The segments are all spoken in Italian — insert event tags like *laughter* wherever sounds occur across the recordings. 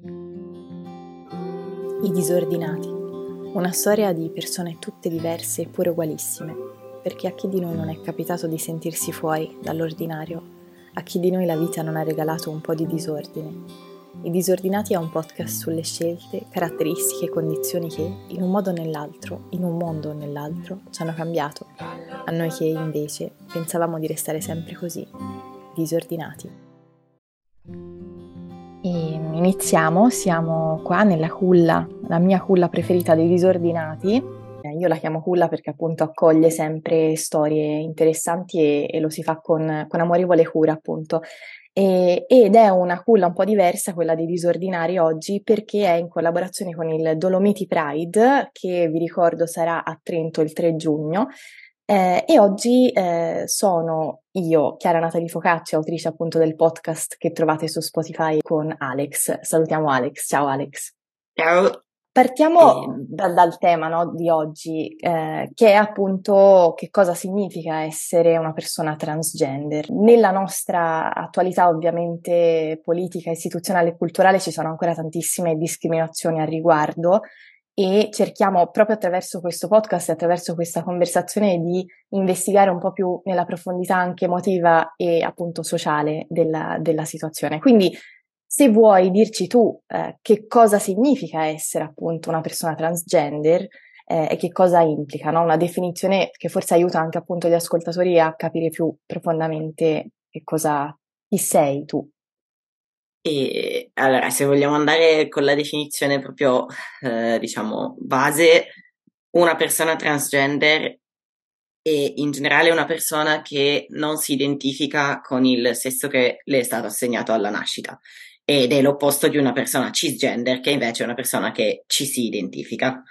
I disordinati. Una storia di persone tutte diverse eppure ugualissime, perché a chi di noi non è capitato di sentirsi fuori dall'ordinario, a chi di noi la vita non ha regalato un po' di disordine. I disordinati è un podcast sulle scelte, caratteristiche e condizioni che, in un modo o nell'altro, in un mondo o nell'altro, ci hanno cambiato, a noi che invece pensavamo di restare sempre così, disordinati. Iniziamo, siamo qua nella culla, la mia culla preferita dei disordinati. Eh, io la chiamo culla perché appunto accoglie sempre storie interessanti e, e lo si fa con, con amorevole cura appunto. E, ed è una culla un po' diversa quella dei disordinari oggi perché è in collaborazione con il Dolomiti Pride che vi ricordo sarà a Trento il 3 giugno eh, e oggi eh, sono io, Chiara Natali Focacci, autrice appunto del podcast che trovate su Spotify con Alex. Salutiamo Alex, ciao Alex. Ciao. Partiamo da, dal tema no, di oggi, eh, che è appunto che cosa significa essere una persona transgender. Nella nostra attualità ovviamente politica, istituzionale e culturale ci sono ancora tantissime discriminazioni al riguardo e cerchiamo proprio attraverso questo podcast e attraverso questa conversazione di investigare un po' più nella profondità anche emotiva e appunto sociale della, della situazione. Quindi se vuoi dirci tu eh, che cosa significa essere appunto una persona transgender eh, e che cosa implica, no? una definizione che forse aiuta anche appunto gli ascoltatori a capire più profondamente che cosa, chi sei tu. E allora, se vogliamo andare con la definizione proprio, eh, diciamo, base, una persona transgender è in generale una persona che non si identifica con il sesso che le è stato assegnato alla nascita ed è l'opposto di una persona cisgender che invece è una persona che ci si identifica.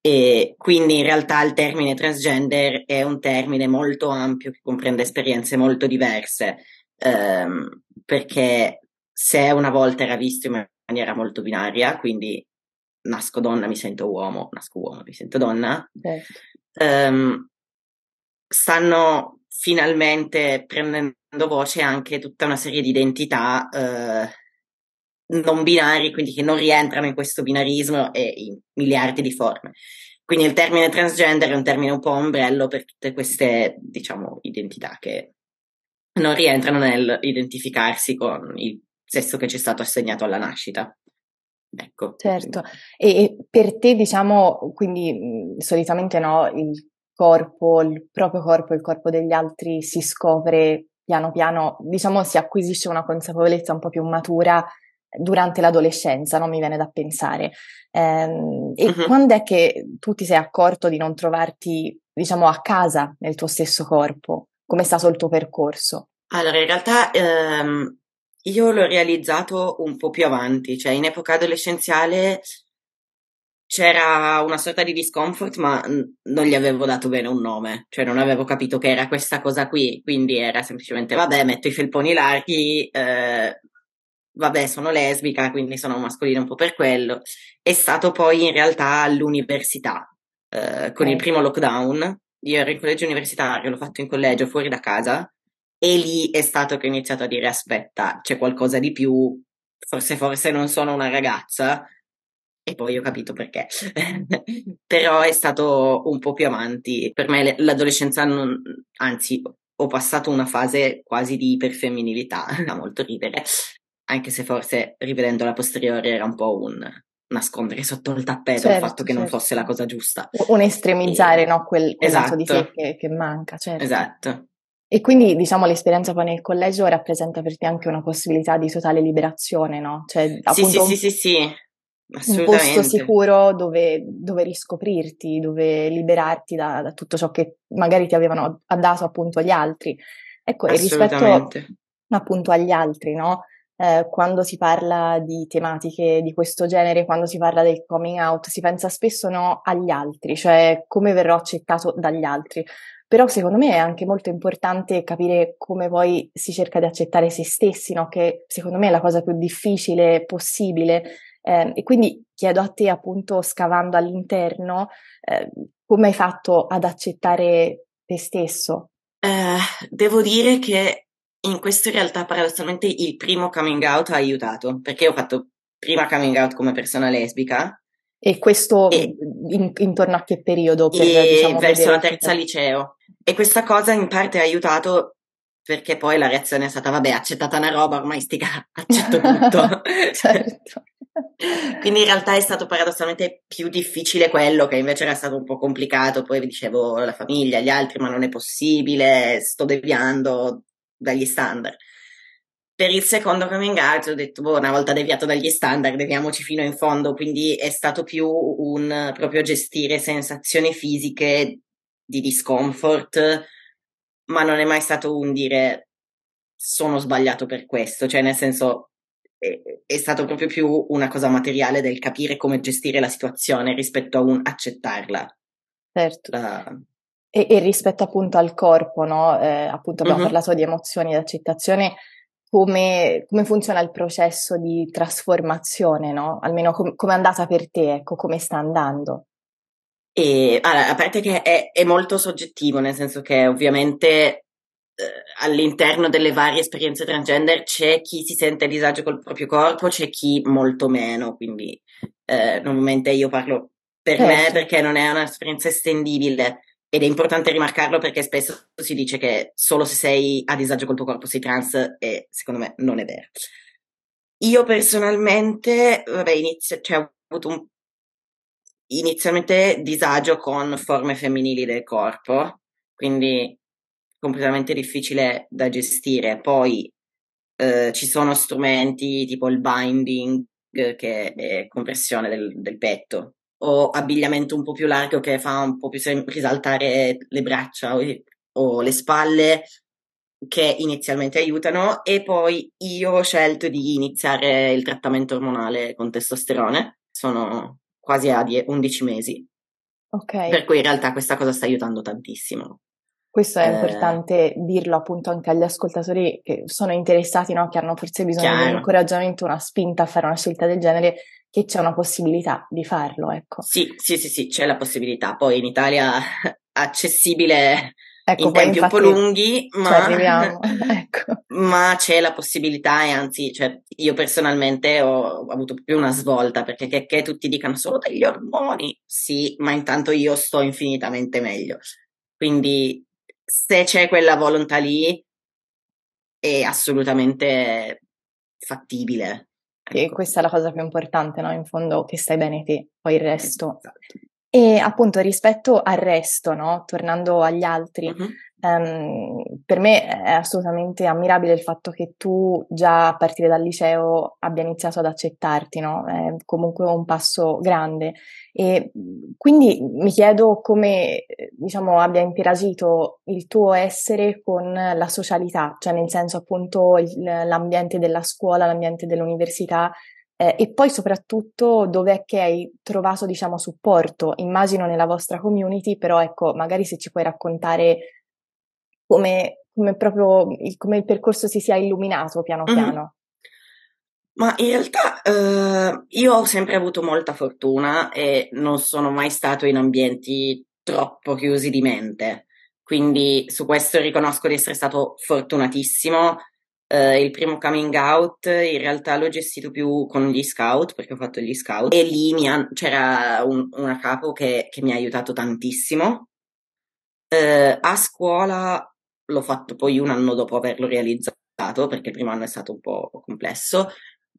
E quindi in realtà il termine transgender è un termine molto ampio che comprende esperienze molto diverse, ehm, perché se una volta era visto in maniera molto binaria, quindi nasco donna, mi sento uomo, nasco uomo, mi sento donna, certo. um, stanno finalmente prendendo voce anche tutta una serie di identità uh, non binari, quindi che non rientrano in questo binarismo e in miliardi di forme. Quindi il termine transgender è un termine un po' ombrello per tutte queste, diciamo, identità che non rientrano nel identificarsi con il sesso che ci è stato assegnato alla nascita. Ecco. Certo, e per te diciamo, quindi solitamente no, il corpo, il proprio corpo, il corpo degli altri si scopre piano piano, diciamo si acquisisce una consapevolezza un po' più matura durante l'adolescenza, no? mi viene da pensare. Ehm, e uh-huh. quando è che tu ti sei accorto di non trovarti, diciamo, a casa nel tuo stesso corpo? Com'è stato il tuo percorso? Allora, in realtà ehm, io l'ho realizzato un po' più avanti, cioè in epoca adolescenziale c'era una sorta di discomfort, ma non gli avevo dato bene un nome, cioè non avevo capito che era questa cosa qui, quindi era semplicemente vabbè, metto i felponi larghi, eh, vabbè, sono lesbica, quindi sono mascolina un po' per quello. È stato poi in realtà all'università, eh, con okay. il primo lockdown, io ero in collegio universitario, l'ho fatto in collegio fuori da casa, e lì è stato che ho iniziato a dire aspetta, c'è qualcosa di più, forse forse non sono una ragazza. E poi ho capito perché. *laughs* Però è stato un po' più avanti. Per me l'adolescenza non, anzi, ho passato una fase quasi di iperfemminilità, *laughs* da molto ridere, anche se forse rivedendo la posteriore era un po' un nascondere sotto il tappeto certo, il fatto che certo. non fosse la cosa giusta. Un estremizzare, e... no? Quel, quel esatto. di sé che, che manca, certo. Esatto. E quindi diciamo l'esperienza poi nel collegio rappresenta per te anche una possibilità di totale liberazione, no? Cioè, sì, sì, sì, sì, sì, un posto sicuro dove, dove, riscoprirti, dove liberarti da, da, tutto ciò che magari ti avevano dato appunto gli altri. Ecco, e rispetto appunto agli altri, no? Eh, quando si parla di tematiche di questo genere, quando si parla del coming out, si pensa spesso no, agli altri, cioè come verrò accettato dagli altri. Però secondo me è anche molto importante capire come poi si cerca di accettare se stessi, no? che secondo me è la cosa più difficile possibile. Eh, e quindi chiedo a te, appunto, scavando all'interno, eh, come hai fatto ad accettare te stesso? Eh, devo dire che in questo in realtà paradossalmente il primo coming out ha aiutato, perché ho fatto prima coming out come persona lesbica. E questo e, in, intorno a che periodo? Per, diciamo, verso la terza liceo. E questa cosa in parte ha aiutato perché poi la reazione è stata, vabbè, accettata una roba, ormai stica, accetto tutto. *laughs* certo. Quindi in realtà è stato paradossalmente più difficile quello, che invece era stato un po' complicato. Poi vi dicevo la famiglia, gli altri, ma non è possibile, sto deviando dagli standard. Per il secondo coming out ho detto, boh, una volta deviato dagli standard, deviamoci fino in fondo, quindi è stato più un proprio gestire sensazioni fisiche di discomfort, ma non è mai stato un dire sono sbagliato per questo, cioè nel senso è, è, stato proprio più una cosa materiale del capire come gestire la situazione rispetto a un accettarla. Certo. La... E, e, rispetto appunto al corpo, no? Eh, appunto abbiamo mm-hmm. parlato di emozioni, di accettazione, come, come, funziona il processo di trasformazione, no? Almeno com- come è andata per te, ecco, come sta andando. E allora, a parte che è, è molto soggettivo, nel senso che ovviamente eh, all'interno delle varie esperienze transgender c'è chi si sente a disagio col proprio corpo, c'è chi molto meno, quindi eh, normalmente io parlo per certo. me perché non è un'esperienza estendibile ed è importante rimarcarlo perché spesso si dice che solo se sei a disagio col tuo corpo sei trans e secondo me non è vero. Io personalmente, vabbè, inizio, cioè, ho avuto un, inizialmente disagio con forme femminili del corpo, quindi completamente difficile da gestire. Poi eh, ci sono strumenti tipo il binding, che è compressione del, del, petto, o abbigliamento un po' più largo che fa un po' più sem- risaltare le braccia o, o le spalle, che inizialmente aiutano. E poi io ho scelto di iniziare il trattamento ormonale con testosterone. Sono quasi a 11 mesi. Ok. Per cui in realtà questa cosa sta aiutando tantissimo. Questo è eh, importante dirlo appunto anche agli ascoltatori che sono interessati, no? che hanno forse bisogno chiaro. di un incoraggiamento, una spinta a fare una scelta del genere, che c'è una possibilità di farlo, ecco. Sì, sì, sì, sì, c'è la possibilità. Poi in Italia *laughs* accessibile ecco, in tempi un po' lunghi, ma, *laughs* *laughs* ecco. ma, c'è la possibilità e anzi, cioè, io personalmente ho avuto più una svolta perché che, che tutti dicano solo degli ormoni, sì, ma intanto io sto infinitamente meglio. Quindi se c'è quella volontà lì, è assolutamente fattibile. Ecco. E questa è la cosa più importante, no? In fondo che stai bene te, poi il resto. Esatto. E appunto rispetto al resto, no? Tornando agli altri, uh-huh. Um, per me è assolutamente ammirabile il fatto che tu già a partire dal liceo abbia iniziato ad accettarti, no? È comunque un passo grande. E quindi mi chiedo come, diciamo, abbia interagito il tuo essere con la socialità, cioè nel senso appunto il, l'ambiente della scuola, l'ambiente dell'università, eh, e poi soprattutto dove è che hai trovato, diciamo, supporto? Immagino nella vostra community, però ecco, magari se ci puoi raccontare come, come proprio il, come il percorso si sia illuminato piano piano. Ma in realtà eh, io ho sempre avuto molta fortuna e non sono mai stato in ambienti troppo chiusi di mente, quindi su questo riconosco di essere stato fortunatissimo. Eh, il primo coming out in realtà l'ho gestito più con gli scout perché ho fatto gli scout e lì ha, c'era un, una capo che, che, mi ha aiutato tantissimo. Eh, a scuola l'ho fatto poi un anno dopo averlo realizzato, perché il primo anno è stato un po' complesso,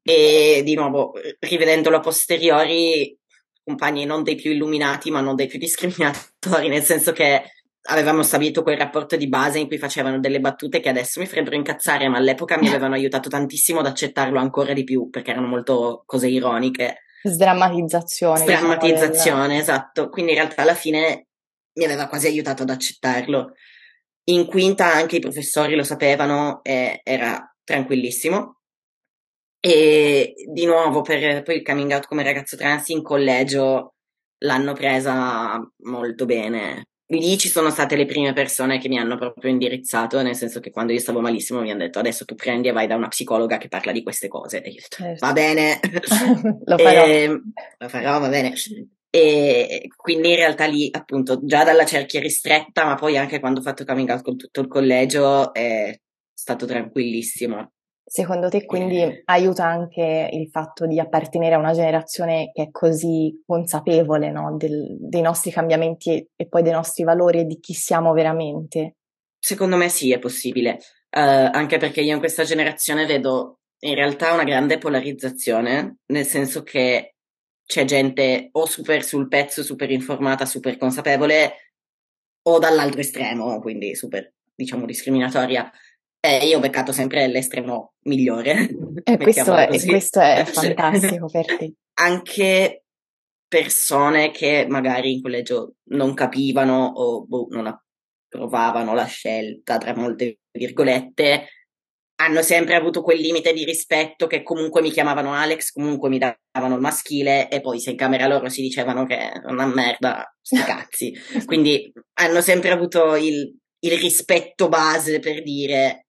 e di nuovo, rivedendolo a posteriori, compagni non dei più illuminati, ma non dei più *laughs* discriminatori, nel senso che avevamo stabilito quel rapporto di base in cui facevano delle battute che adesso mi farebbero incazzare, ma all'epoca mi avevano aiutato tantissimo ad accettarlo ancora di più, perché erano molto cose ironiche. Sdrammatizzazione. Sdrammatizzazione, diciamo, esatto. Quindi in realtà alla fine mi aveva quasi aiutato ad accettarlo. In quinta anche i professori lo sapevano e era tranquillissimo. E di nuovo per poi il coming out come ragazzo trans in collegio l'hanno presa molto bene. Lì ci sono state le prime persone che mi hanno proprio indirizzato, nel senso che quando io stavo malissimo mi hanno detto adesso tu prendi e vai da una psicologa che parla di queste cose. E io ho detto, certo. va bene, *laughs* lo farò. E, lo farò, va bene. E quindi in realtà lì, appunto, già dalla cerchia ristretta, ma poi anche quando ho fatto coming out con tutto il collegio, è stato tranquillissimo. Secondo te quindi aiuta anche il fatto di appartenere a una generazione che è così consapevole no? Del, dei nostri cambiamenti e, e, poi dei nostri valori e di chi siamo veramente? Secondo me sì, è possibile, uh, anche perché io in questa generazione vedo in realtà una grande polarizzazione, nel senso che c'è gente o super sul pezzo, super informata, super consapevole, o dall'altro estremo, quindi super, diciamo, discriminatoria. Eh, io ho beccato sempre l'estremo migliore. *laughs* E questo è, questo è *laughs* fantastico per te. Anche persone che magari in collegio non capivano o boh, non approvavano la scelta, tra molte virgolette, hanno sempre avuto quel limite di rispetto che comunque mi chiamavano Alex, comunque mi davano il maschile e poi se in camera loro si dicevano che è una merda, sti *laughs* cazzi. Quindi hanno sempre avuto il, il rispetto base per dire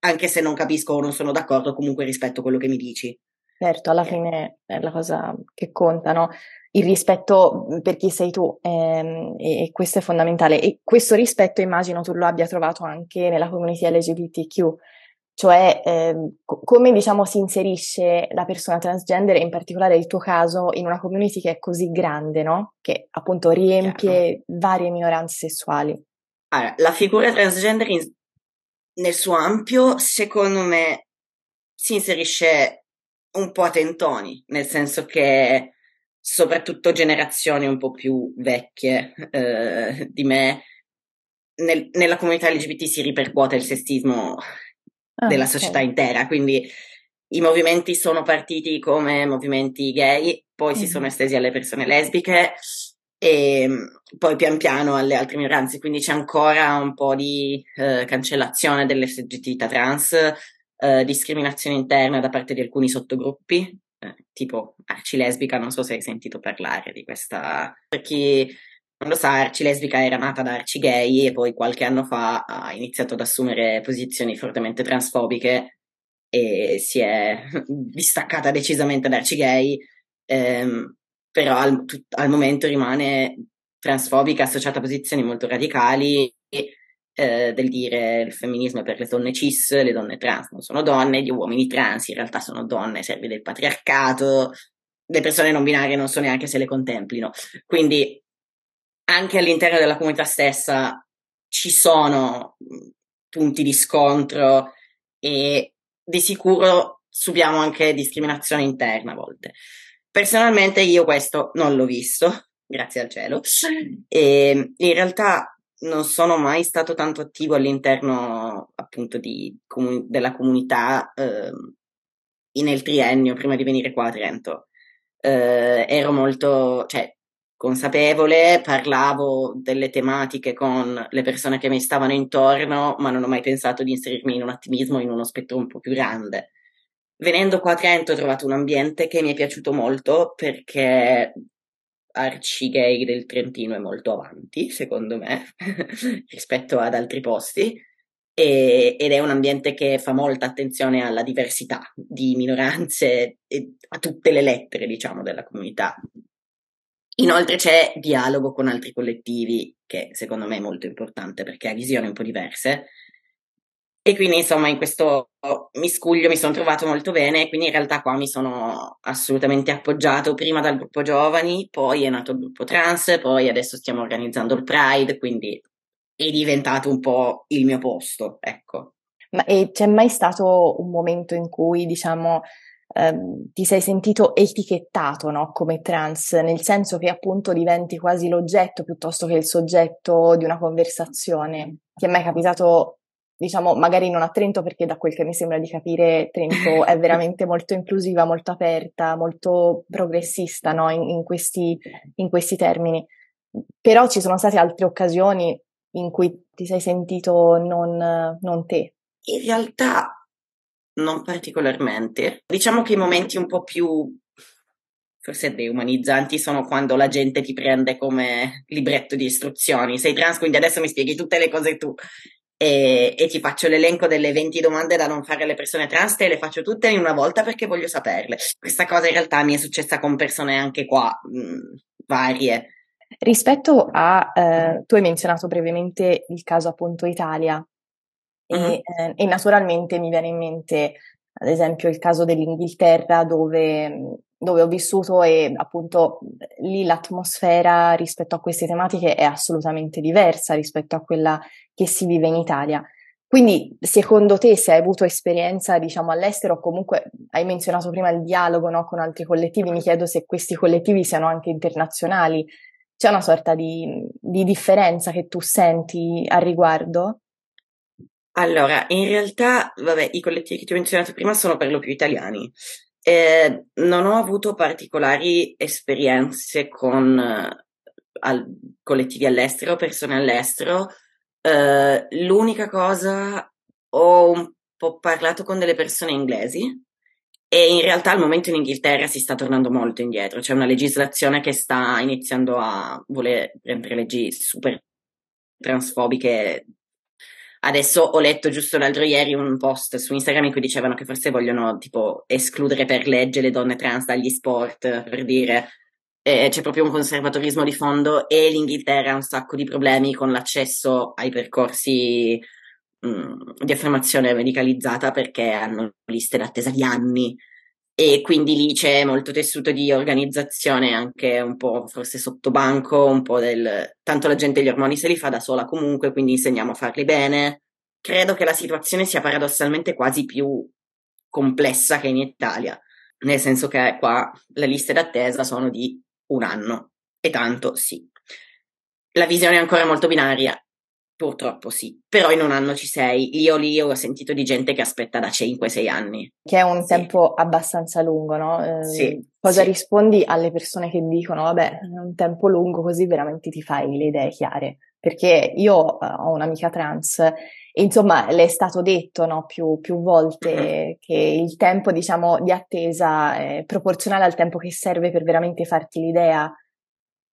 anche se non capisco o non sono d'accordo, comunque rispetto quello che mi dici. Certo, alla fine è la cosa che conta, no? Il rispetto per chi sei tu, ehm, e, e, questo è fondamentale. E questo rispetto immagino tu lo abbia trovato anche nella community LGBTQ, cioè co- come diciamo si inserisce la persona transgender, in particolare il tuo caso, in una community che è così grande, no? Che appunto riempie Chiaro. varie minoranze sessuali. Allora, la figura transgender in, nel suo ampio, secondo me, si inserisce un po' a tentoni, nel senso che soprattutto generazioni un po' più vecchie eh, di me, nel, nella comunità LGBT si ripercuote il sessismo ah, della società okay. intera, quindi i movimenti sono partiti come movimenti gay, poi mm-hmm. si sono estesi alle persone lesbiche, e ehm, poi pian piano alle altre minoranze, quindi c'è ancora un po' di eh, cancellazione dell'SGT trans, eh, discriminazione interna da parte di alcuni sottogruppi, eh, tipo Arcilesbica, non so se hai sentito parlare di questa, per chi lo sa, Arcilesbica era nata da Arcigay e poi qualche anno fa ha iniziato ad assumere posizioni fortemente transfobiche e si è *laughs* distaccata decisamente da Arcigay. Ehm, però al, tut, al momento rimane transfobica, associata a posizioni molto radicali eh, del dire il femminismo è per le donne cis, le donne trans non sono donne, gli uomini trans in realtà sono donne, serve del patriarcato, le persone non binarie non so neanche se le contemplino. Quindi anche all'interno della comunità stessa ci sono punti di scontro e di sicuro subiamo anche discriminazione interna a volte. Personalmente io questo non l'ho visto, *laughs* grazie al cielo, e in realtà non sono mai stato tanto attivo all'interno appunto di, comun- della comunità eh, nel triennio prima di venire qua a Trento. Eh, ero molto, cioè, consapevole, parlavo delle tematiche con le persone che mi stavano intorno, ma non ho mai pensato di inserirmi in un attivismo in uno spettro un po' più grande. Venendo qua a Trento ho trovato un ambiente che mi è piaciuto molto perché Arcigay del Trentino è molto avanti, secondo me, *laughs* rispetto ad altri posti. E, ed è un ambiente che fa molta attenzione alla diversità di minoranze e a tutte le lettere, diciamo, della comunità. Inoltre c'è dialogo con altri collettivi, che secondo me è molto importante perché ha visioni un po' diverse e quindi insomma in questo miscuglio mi sono trovato molto bene, quindi in realtà qua mi sono assolutamente appoggiato prima dal gruppo giovani, poi è nato il gruppo trans, poi adesso stiamo organizzando il Pride, quindi è diventato un po' il mio posto, ecco. Ma c'è mai stato un momento in cui, diciamo, ehm, ti sei sentito etichettato, no? Come trans, nel senso che appunto diventi quasi l'oggetto piuttosto che il soggetto di una conversazione? Ti è mai capitato diciamo, magari non a Trento, perché da quel che mi sembra di capire, Trento *laughs* è veramente molto inclusiva, molto aperta, molto progressista no? in, in, questi, in, questi, termini. Però ci sono state altre occasioni in cui ti sei sentito non, non te. In realtà non particolarmente. Diciamo che i momenti un po' più forse deumanizzanti sono quando la gente ti prende come libretto di istruzioni. Sei trans, quindi adesso mi spieghi tutte le cose tu e, e, ti faccio l'elenco delle 20 domande da non fare alle persone trans e le faccio tutte in una volta perché voglio saperle. Questa cosa in realtà mi è successa con persone anche qua mh, varie. Rispetto a, eh, tu hai menzionato brevemente il caso appunto Italia e, mm-hmm. eh, e naturalmente mi viene in mente ad esempio il caso dell'Inghilterra dove, dove ho vissuto e appunto lì l'atmosfera rispetto a queste tematiche è assolutamente diversa rispetto a quella che si vive in Italia. Quindi, secondo te, se hai avuto esperienza, diciamo, all'estero, comunque hai menzionato prima il dialogo no, con altri collettivi, mi chiedo se questi collettivi siano anche internazionali. C'è una sorta di, di differenza che tu senti al riguardo? Allora, in realtà, vabbè, i collettivi che ti ho menzionato prima sono per lo più italiani. Eh, non ho avuto particolari esperienze con eh, al, collettivi all'estero, persone all'estero. Eh, l'unica cosa, ho un po' parlato con delle persone inglesi e in realtà al momento in Inghilterra si sta tornando molto indietro. C'è una legislazione che sta iniziando a voler prendere leggi super transfobiche Adesso ho letto giusto l'altro ieri un post su Instagram in cui dicevano che forse vogliono tipo escludere per legge le donne trans dagli sport, per dire eh, c'è proprio un conservatorismo di fondo e l'Inghilterra ha un sacco di problemi con l'accesso ai percorsi mh, mm, di affermazione medicalizzata perché hanno liste d'attesa di anni e quindi lì c'è molto tessuto di organizzazione anche un po' forse sotto banco, un po' del tanto la gente gli ormoni se li fa da sola comunque, quindi insegniamo a farli bene. Credo che la situazione sia paradossalmente quasi più complessa che in Italia, nel senso che qua le liste d'attesa sono di un anno e tanto sì. La visione è ancora molto binaria, Purtroppo sì, però in un anno ci sei. Io lì ho sentito di gente che aspetta da 5-6 anni. Che è un sì. tempo abbastanza lungo, no? Eh, sì. Cosa sì. rispondi alle persone che dicono, vabbè, è un tempo lungo così veramente ti fai le idee chiare? Perché io uh, ho un'amica trans e insomma le è stato detto no, più, più volte uh-huh. che il tempo diciamo di attesa è proporzionale al tempo che serve per veramente farti l'idea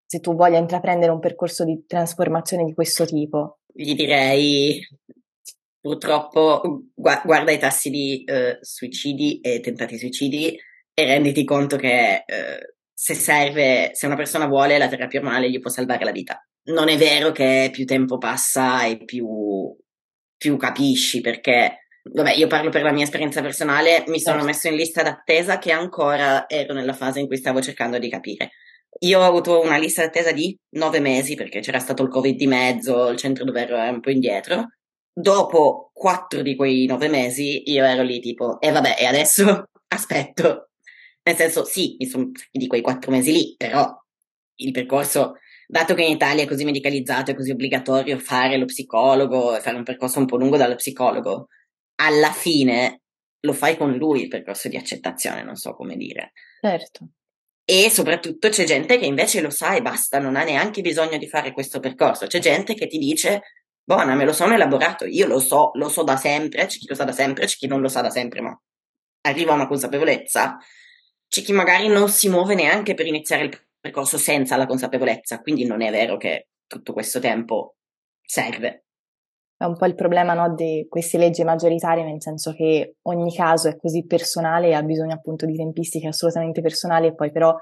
se tu voglia intraprendere un percorso di trasformazione di questo tipo gli direi purtroppo gu- guarda i tassi di uh, suicidi e tentati suicidi e renditi conto che uh, se serve, se una persona vuole, la terapia ormonale gli può salvare la vita. Non è vero che più tempo passa e più, più capisci perché Vabbè, io parlo per la mia esperienza personale, mi sono certo. messo in lista d'attesa che ancora ero nella fase in cui stavo cercando di capire. Io ho avuto una lista d'attesa di nove mesi perché c'era stato il Covid di mezzo, il centro dove ero era un po' indietro. Dopo quattro di quei nove mesi io ero lì tipo, e eh vabbè, e adesso *laughs* aspetto. Nel senso, sì, mi sono di quei quattro mesi lì, però il percorso, dato che in Italia è così medicalizzato, è così obbligatorio fare lo psicologo, fare un percorso un po' lungo dallo psicologo, alla fine lo fai con lui il percorso di accettazione, non so come dire. Certo. E soprattutto c'è gente che invece lo sa e basta, non ha neanche bisogno di fare questo percorso. C'è gente che ti dice, buona, me lo sono elaborato, io lo so, lo so da sempre, c'è chi lo sa da sempre, c'è chi non lo sa da sempre, ma arriva a una consapevolezza. C'è chi magari non si muove neanche per iniziare il percorso senza la consapevolezza, quindi non è vero che tutto questo tempo serve è un po' il problema no, di queste leggi maggioritarie, nel senso che ogni caso è così personale e ha bisogno appunto di tempistiche assolutamente personali e poi però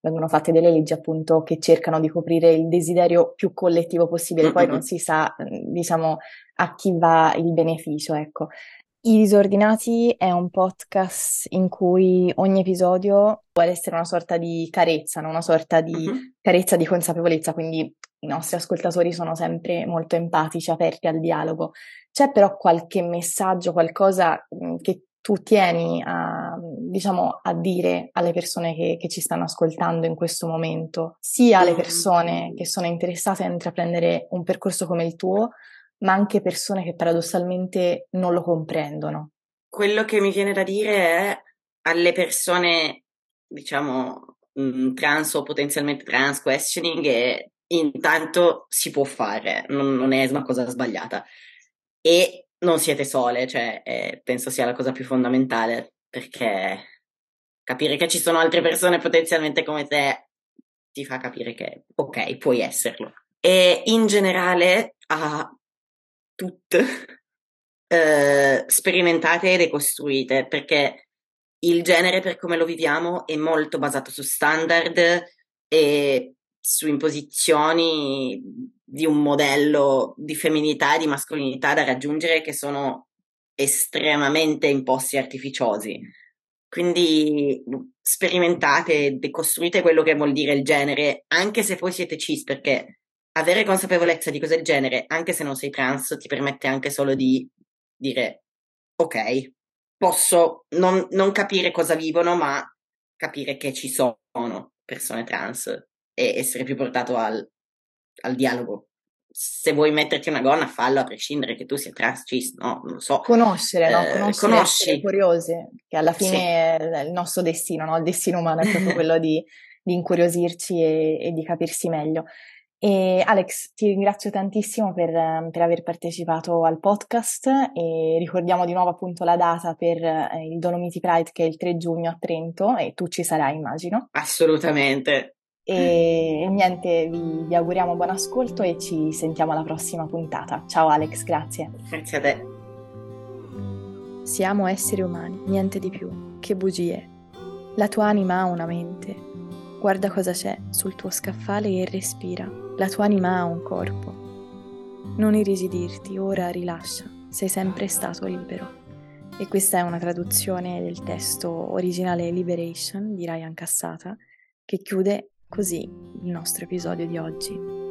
vengono fatte delle leggi appunto che cercano di coprire il desiderio più collettivo possibile, poi non si sa diciamo a chi va il beneficio, ecco. I disordinati è un podcast in cui ogni episodio vuole essere una sorta di carezza, no? una sorta di uh-huh. carezza di consapevolezza, quindi i nostri ascoltatori sono sempre molto empatici, aperti al dialogo. C'è però qualche messaggio, qualcosa mm, che tu tieni a, diciamo, a dire alle persone che, che, ci stanno ascoltando in questo momento, sia alle persone che sono interessate a intraprendere un percorso come il tuo, ma anche persone che paradossalmente non lo comprendono. Quello che mi viene da dire è alle persone, diciamo, mm, trans o potenzialmente trans questioning è intanto si può fare, non, non è una cosa sbagliata. E non siete sole, cioè eh, penso sia la cosa più fondamentale, perché capire che ci sono altre persone potenzialmente come te ti fa capire che ok, puoi esserlo. E in generale a tutte *laughs* eh, sperimentate e decostruite, perché il genere per come lo viviamo è molto basato su standard e su imposizioni di un modello di femminilità e di mascolinità da raggiungere che sono estremamente imposti artificiosi. Quindi sperimentate, decostruite quello che vuol dire il genere, anche se poi siete cis, perché avere consapevolezza di cos'è il genere, anche se non sei trans, ti permette anche solo di dire, ok, posso non, non capire cosa vivono, ma capire che ci sono persone trans e essere più portato al, al dialogo se vuoi metterti una gonna, fallo a prescindere che tu sia trans, cis, no, non lo so. Conoscere, no? Eh, conoscere, conosci. curiose, che alla fine sì. è il nostro destino, no? Il destino umano è proprio *laughs* quello di, di incuriosirci e, e, di capirsi meglio. E Alex, ti ringrazio tantissimo per, per, aver partecipato al podcast e ricordiamo di nuovo appunto la data per eh, il Dolomiti Pride che è il 3 giugno a Trento e tu ci sarai immagino. Assolutamente. E niente, vi, vi auguriamo buon ascolto e ci sentiamo alla prossima puntata. Ciao Alex, grazie. Grazie a te. Siamo esseri umani, niente di più, che bugie. La tua anima ha una mente. Guarda cosa c'è sul tuo scaffale e respira. La tua anima ha un corpo. Non irrigidirti, ora rilascia, sei sempre stato libero. E questa è una traduzione del testo originale Liberation di Ryan Cassata, che chiude così il nostro episodio di oggi.